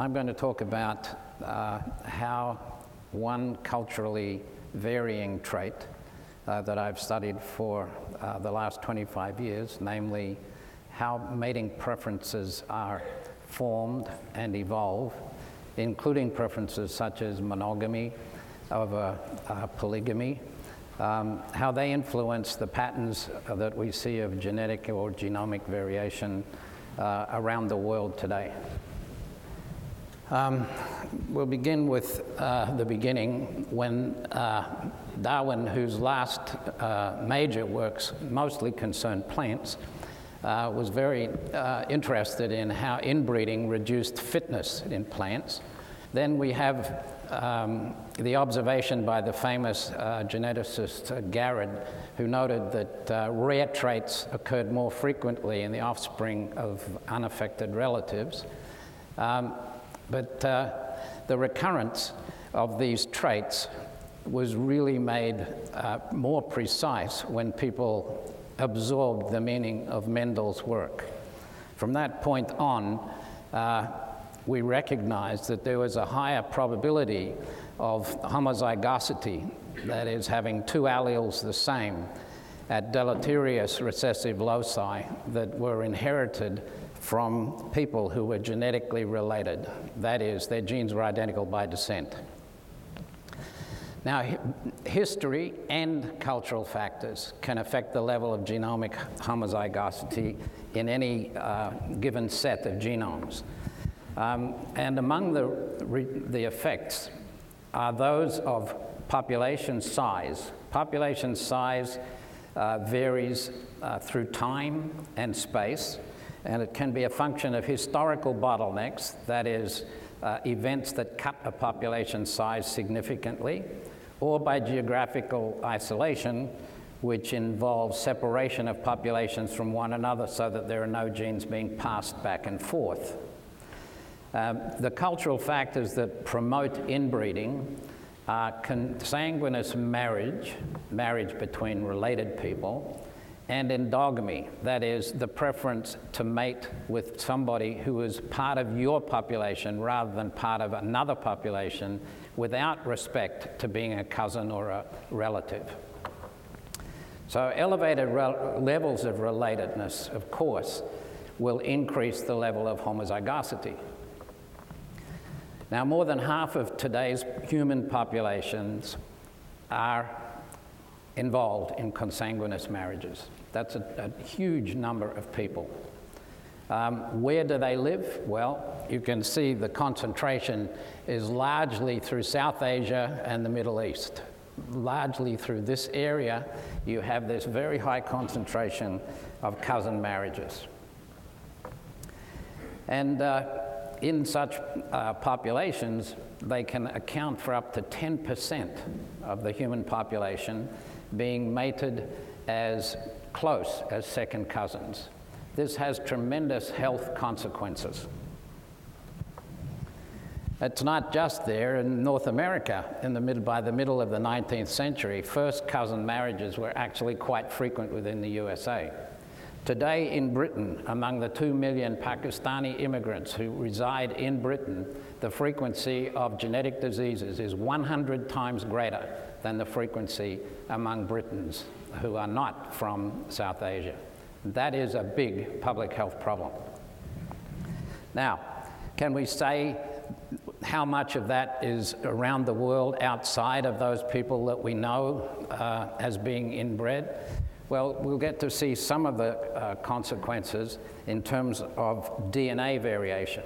I'm going to talk about uh, how one culturally varying trait uh, that I've studied for uh, the last 25 years, namely how mating preferences are formed and evolve, including preferences such as monogamy over uh, polygamy, um, how they influence the patterns that we see of genetic or genomic variation uh, around the world today. Um, we'll begin with uh, the beginning when uh, Darwin, whose last uh, major works mostly concerned plants, uh, was very uh, interested in how inbreeding reduced fitness in plants. Then we have um, the observation by the famous uh, geneticist uh, Garrod, who noted that uh, rare traits occurred more frequently in the offspring of unaffected relatives. Um, but uh, the recurrence of these traits was really made uh, more precise when people absorbed the meaning of Mendel's work. From that point on, uh, we recognized that there was a higher probability of homozygosity, that is, having two alleles the same, at deleterious recessive loci that were inherited from people who were genetically related. That is, their genes were identical by descent. Now, history and cultural factors can affect the level of genomic homozygosity in any uh, given set of genomes. Um, and among the, the effects are those of population size. Population size uh, varies uh, through time and space, and it can be a function of historical bottlenecks, that is, uh, events that cut a population size significantly, or by geographical isolation, which involves separation of populations from one another so that there are no genes being passed back and forth. Um, the cultural factors that promote inbreeding are consanguineous marriage, marriage between related people, and endogamy, that is, the preference to mate with somebody who is part of your population rather than part of another population without respect to being a cousin or a relative. So, elevated levels of relatedness, of course, will increase the level of homozygosity. Now, more than half of today's human populations are involved in consanguineous marriages. That's a, a huge number of people. Um, where do they live? Well, you can see the concentration is largely through South Asia and the Middle East. Largely through this area, you have this very high concentration of cousin marriages. And uh, in such uh, populations, they can account for up to 10% of the human population being mated as close as second cousins. This has tremendous health consequences. It's not just there. In North America, in the middle, by the middle of the 19th century, first cousin marriages were actually quite frequent within the USA. Today in Britain, among the 2 million Pakistani immigrants who reside in Britain, the frequency of genetic diseases is 100 times greater than the frequency among Britons who are not from South Asia. That is a big public health problem. Now, can we say how much of that is around the world outside of those people that we know uh, as being inbred? Well, we'll get to see some of the uh, consequences in terms of DNA variation.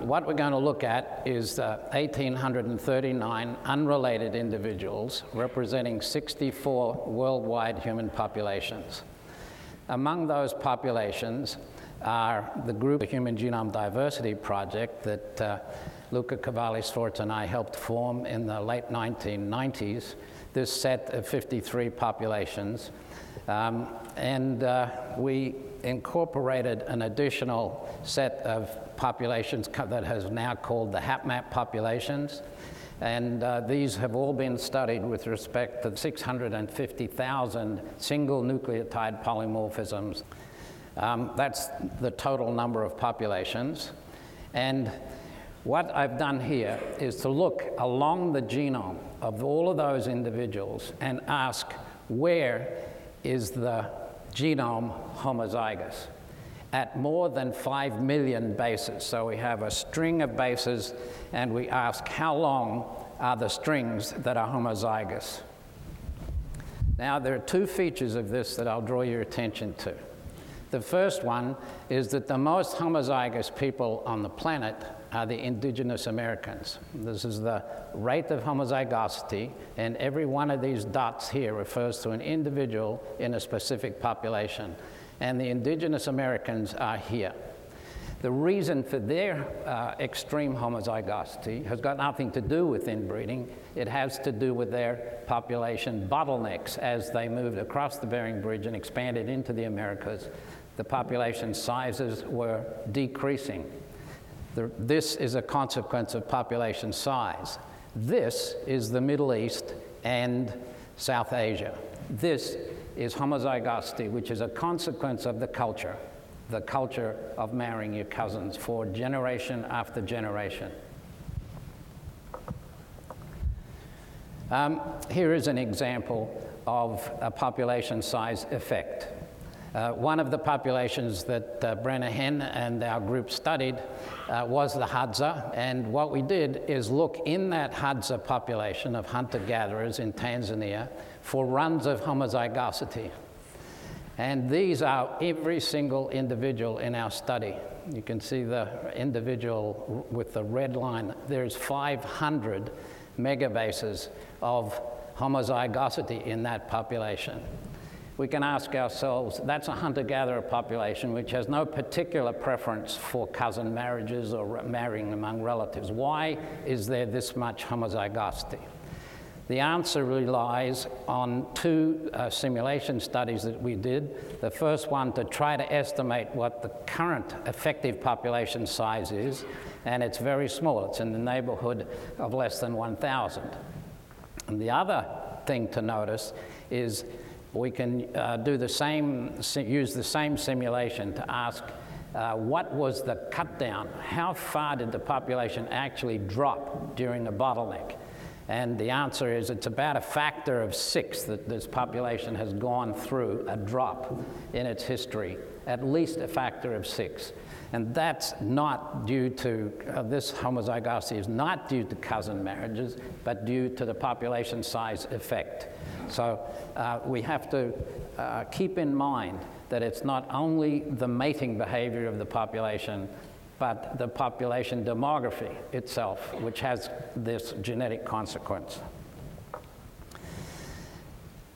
What we're going to look at is uh, 1,839 unrelated individuals representing 64 worldwide human populations. Among those populations are the group, the Human Genome Diversity Project, that uh, Luca Cavalli-Sforza and I helped form in the late 1990s this set of 53 populations. Um, and uh, we incorporated an additional set of populations that has now called the HapMap populations. And uh, these have all been studied with respect to 650,000 single nucleotide polymorphisms. Um, that's the total number of populations. And what I've done here is to look along the genome of all of those individuals and ask where is the genome homozygous at more than 5 million bases. So we have a string of bases and we ask how long are the strings that are homozygous. Now, there are two features of this that I'll draw your attention to. The first one is that the most homozygous people on the planet are the indigenous Americans. This is the rate of homozygosity, and every one of these dots here refers to an individual in a specific population. And the indigenous Americans are here. The reason for their uh, extreme homozygosity has got nothing to do with inbreeding. It has to do with their population bottlenecks as they moved across the Bering Bridge and expanded into the Americas. The population sizes were decreasing. The, this is a consequence of population size. This is the Middle East and South Asia. This is homozygosity, which is a consequence of the culture the culture of marrying your cousins for generation after generation. Um, here is an example of a population size effect. Uh, one of the populations that uh, Brenna Henn and our group studied uh, was the Hadza, and what we did is look in that Hadza population of hunter-gatherers in Tanzania for runs of homozygosity. And these are every single individual in our study. You can see the individual with the red line. There's 500 megabases of homozygosity in that population. We can ask ourselves, that's a hunter-gatherer population which has no particular preference for cousin marriages or marrying among relatives. Why is there this much homozygosity? The answer relies on two uh, simulation studies that we did. The first one to try to estimate what the current effective population size is, and it's very small. It's in the neighborhood of less than 1,000. And the other thing to notice is we can uh, do the same, use the same simulation to ask uh, what was the cut down? How far did the population actually drop during the bottleneck? And the answer is it's about a factor of six that this population has gone through a drop in its history, at least a factor of six. And that's not due to, uh, this homozygosity is not due to cousin marriages, but due to the population size effect. So uh, we have to uh, keep in mind that it's not only the mating behavior of the population, but the population demography itself, which has this genetic consequence.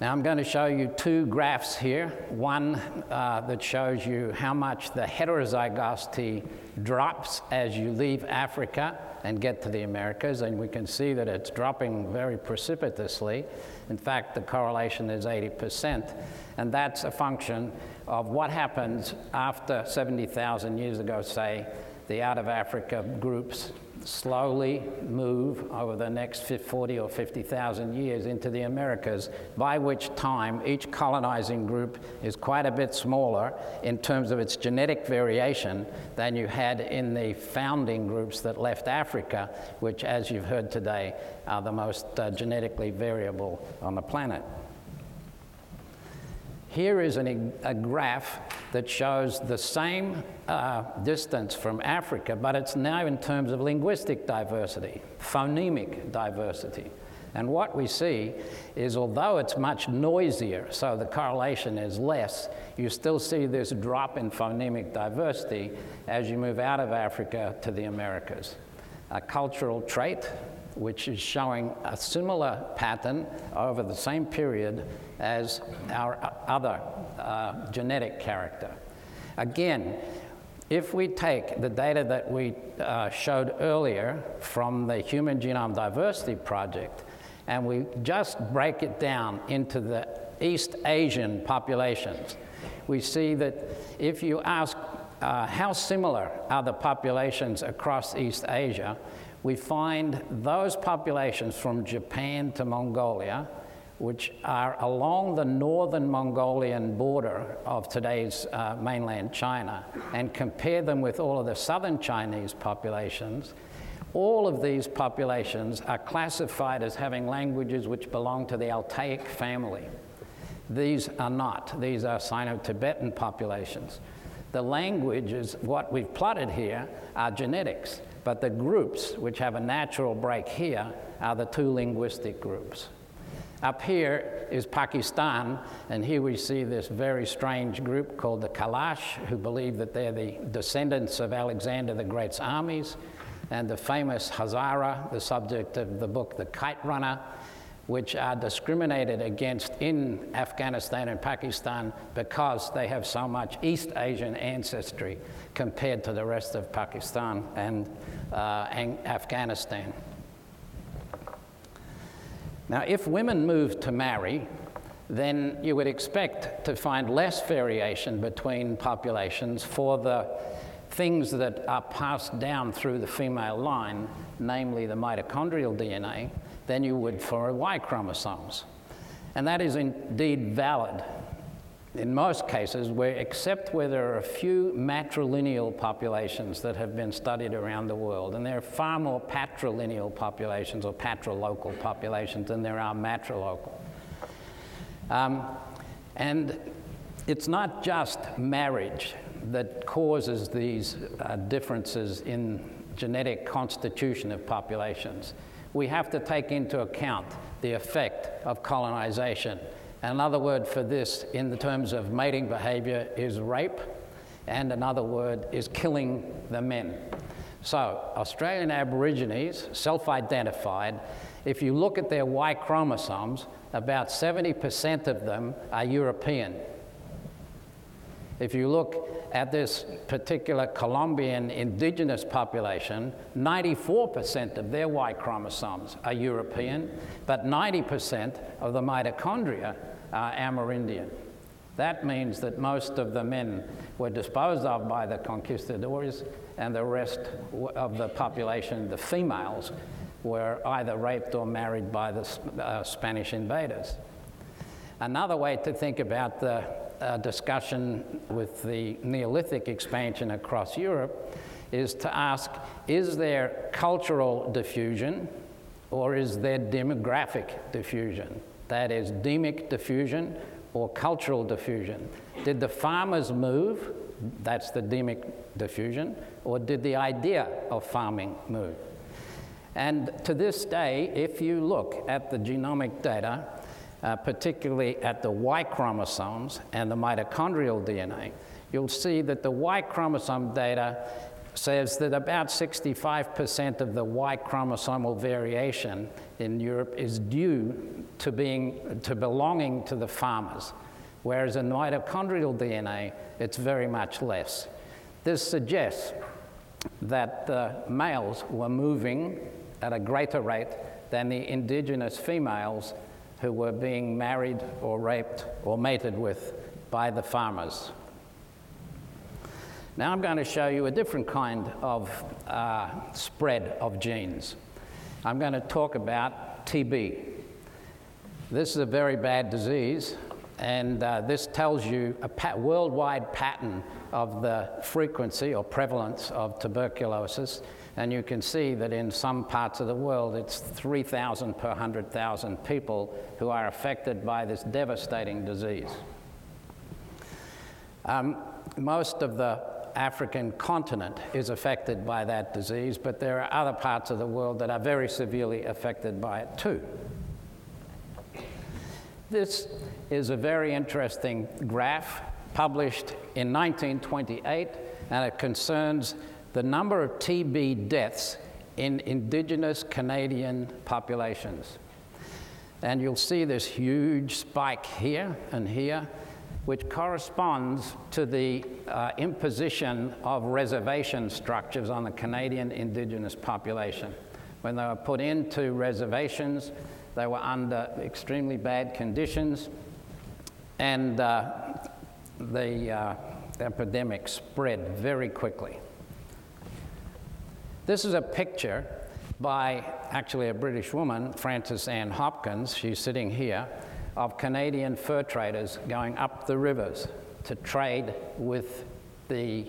Now I'm going to show you two graphs here. One uh, that shows you how much the heterozygosity drops as you leave Africa and get to the Americas, and we can see that it's dropping very precipitously. In fact, the correlation is 80%, and that's a function of what happens after 70,000 years ago, say, the out of Africa groups slowly move over the next 40 or 50,000 years into the Americas, by which time each colonizing group is quite a bit smaller in terms of its genetic variation than you had in the founding groups that left Africa, which, as you've heard today, are the most uh, genetically variable on the planet. Here is an, a graph that shows the same uh, distance from Africa, but it's now in terms of linguistic diversity, phonemic diversity. And what we see is although it's much noisier, so the correlation is less, you still see this drop in phonemic diversity as you move out of Africa to the Americas. A cultural trait which is showing a similar pattern over the same period as our other uh, genetic character. Again, if we take the data that we uh, showed earlier from the Human Genome Diversity Project and we just break it down into the East Asian populations, we see that if you ask uh, how similar are the populations across East Asia, we find those populations from Japan to Mongolia which are along the northern Mongolian border of today's uh, mainland China, and compare them with all of the southern Chinese populations, all of these populations are classified as having languages which belong to the Altaic family. These are not. These are Sino Tibetan populations. The languages, what we've plotted here, are genetics, but the groups which have a natural break here are the two linguistic groups. Up here is Pakistan, and here we see this very strange group called the Kalash, who believe that they're the descendants of Alexander the Great's armies, and the famous Hazara, the subject of the book The Kite Runner, which are discriminated against in Afghanistan and Pakistan because they have so much East Asian ancestry compared to the rest of Pakistan and, uh, and Afghanistan. Now, if women move to marry, then you would expect to find less variation between populations for the things that are passed down through the female line, namely the mitochondrial DNA, than you would for Y chromosomes. And that is indeed valid in most cases, where, except where there are a few matrilineal populations that have been studied around the world, and there are far more patrilineal populations or patrilocal populations than there are matrilocal. Um, and it's not just marriage that causes these uh, differences in genetic constitution of populations we have to take into account the effect of colonization. Another word for this in the terms of mating behavior is rape, and another word is killing the men. So, Australian Aborigines, self identified, if you look at their Y chromosomes, about 70% of them are European. If you look at this particular Colombian indigenous population, 94% of their Y chromosomes are European, but 90% of the mitochondria Amerindian. That means that most of the men were disposed of by the conquistadors, and the rest of the population, the females, were either raped or married by the uh, Spanish invaders. Another way to think about the uh, discussion with the Neolithic expansion across Europe is to ask is there cultural diffusion or is there demographic diffusion? That is, demic diffusion or cultural diffusion. Did the farmers move? That's the demic diffusion. Or did the idea of farming move? And to this day, if you look at the genomic data, uh, particularly at the Y chromosomes and the mitochondrial DNA, you'll see that the Y chromosome data says that about 65% of the Y chromosomal variation in Europe is due to, being, to belonging to the farmers, whereas in mitochondrial DNA, it's very much less. This suggests that the males were moving at a greater rate than the indigenous females who were being married or raped or mated with by the farmers. Now I'm going to show you a different kind of uh, spread of genes. I'm going to talk about TB. This is a very bad disease, and uh, this tells you a pa worldwide pattern of the frequency or prevalence of tuberculosis and you can see that in some parts of the world, it's 3,000 per 100,000 people who are affected by this devastating disease. Um, most of the African continent is affected by that disease, but there are other parts of the world that are very severely affected by it too. This is a very interesting graph published in 1928, and it concerns the number of TB deaths in indigenous Canadian populations. And you'll see this huge spike here and here, which corresponds to the uh, imposition of reservation structures on the Canadian indigenous population. When they were put into reservations, they were under extremely bad conditions, and uh, the uh, epidemic spread very quickly. This is a picture by actually a British woman, Frances Anne Hopkins, she's sitting here, of Canadian fur traders going up the rivers to trade with the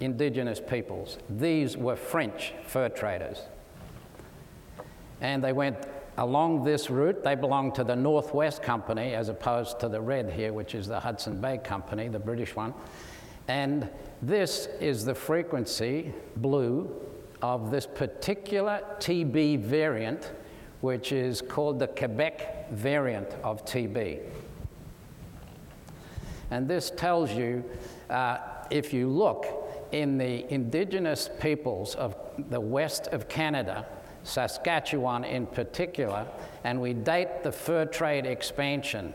indigenous peoples. These were French fur traders. And they went along this route. They belonged to the Northwest Company as opposed to the red here, which is the Hudson Bay Company, the British one. And this is the frequency, blue, of this particular TB variant, which is called the Quebec variant of TB. And this tells you, uh, if you look in the indigenous peoples of the west of Canada, Saskatchewan in particular, and we date the fur trade expansion.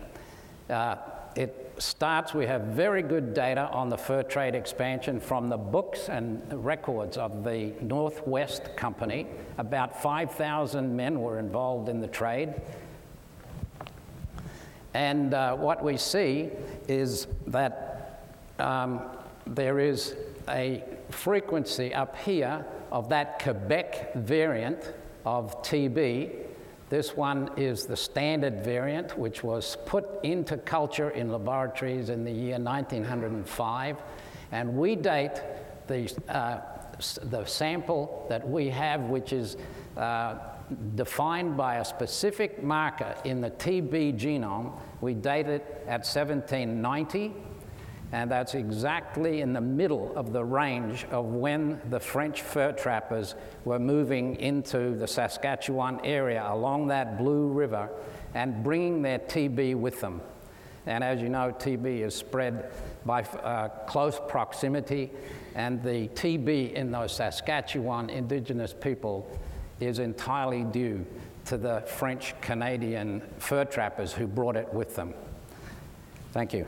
Uh, it starts, we have very good data on the fur trade expansion from the books and records of the Northwest Company. About 5,000 men were involved in the trade. And uh, what we see is that um, there is a frequency up here of that Quebec variant of TB. This one is the standard variant, which was put into culture in laboratories in the year 1905. And we date the, uh, the sample that we have, which is uh, defined by a specific marker in the TB genome. We date it at 1790 and that's exactly in the middle of the range of when the French fur trappers were moving into the Saskatchewan area along that Blue River and bringing their TB with them. And as you know, TB is spread by uh, close proximity, and the TB in those Saskatchewan indigenous people is entirely due to the French Canadian fur trappers who brought it with them. Thank you.